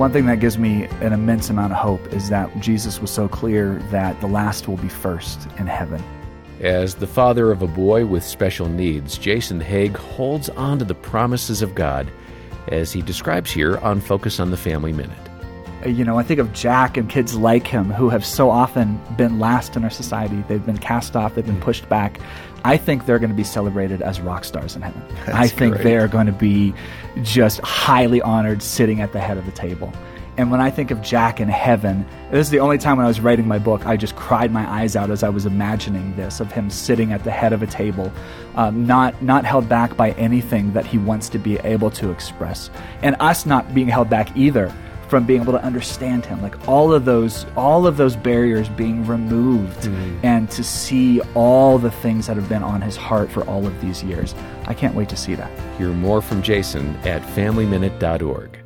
One thing that gives me an immense amount of hope is that Jesus was so clear that the last will be first in heaven. As the father of a boy with special needs, Jason Hague holds on to the promises of God as he describes here on Focus on the Family Minute. You know, I think of Jack and kids like him who have so often been last in our society. They've been cast off, they've been pushed back. I think they're going to be celebrated as rock stars in heaven. That's I think great. they are going to be just highly honored sitting at the head of the table. And when I think of Jack in heaven, this is the only time when I was writing my book, I just cried my eyes out as I was imagining this of him sitting at the head of a table, um, not not held back by anything that he wants to be able to express, and us not being held back either from being able to understand him. Like all of those all of those barriers being removed mm. and to see all the things that have been on his heart for all of these years. I can't wait to see that. Hear more from Jason at FamilyMinute.org.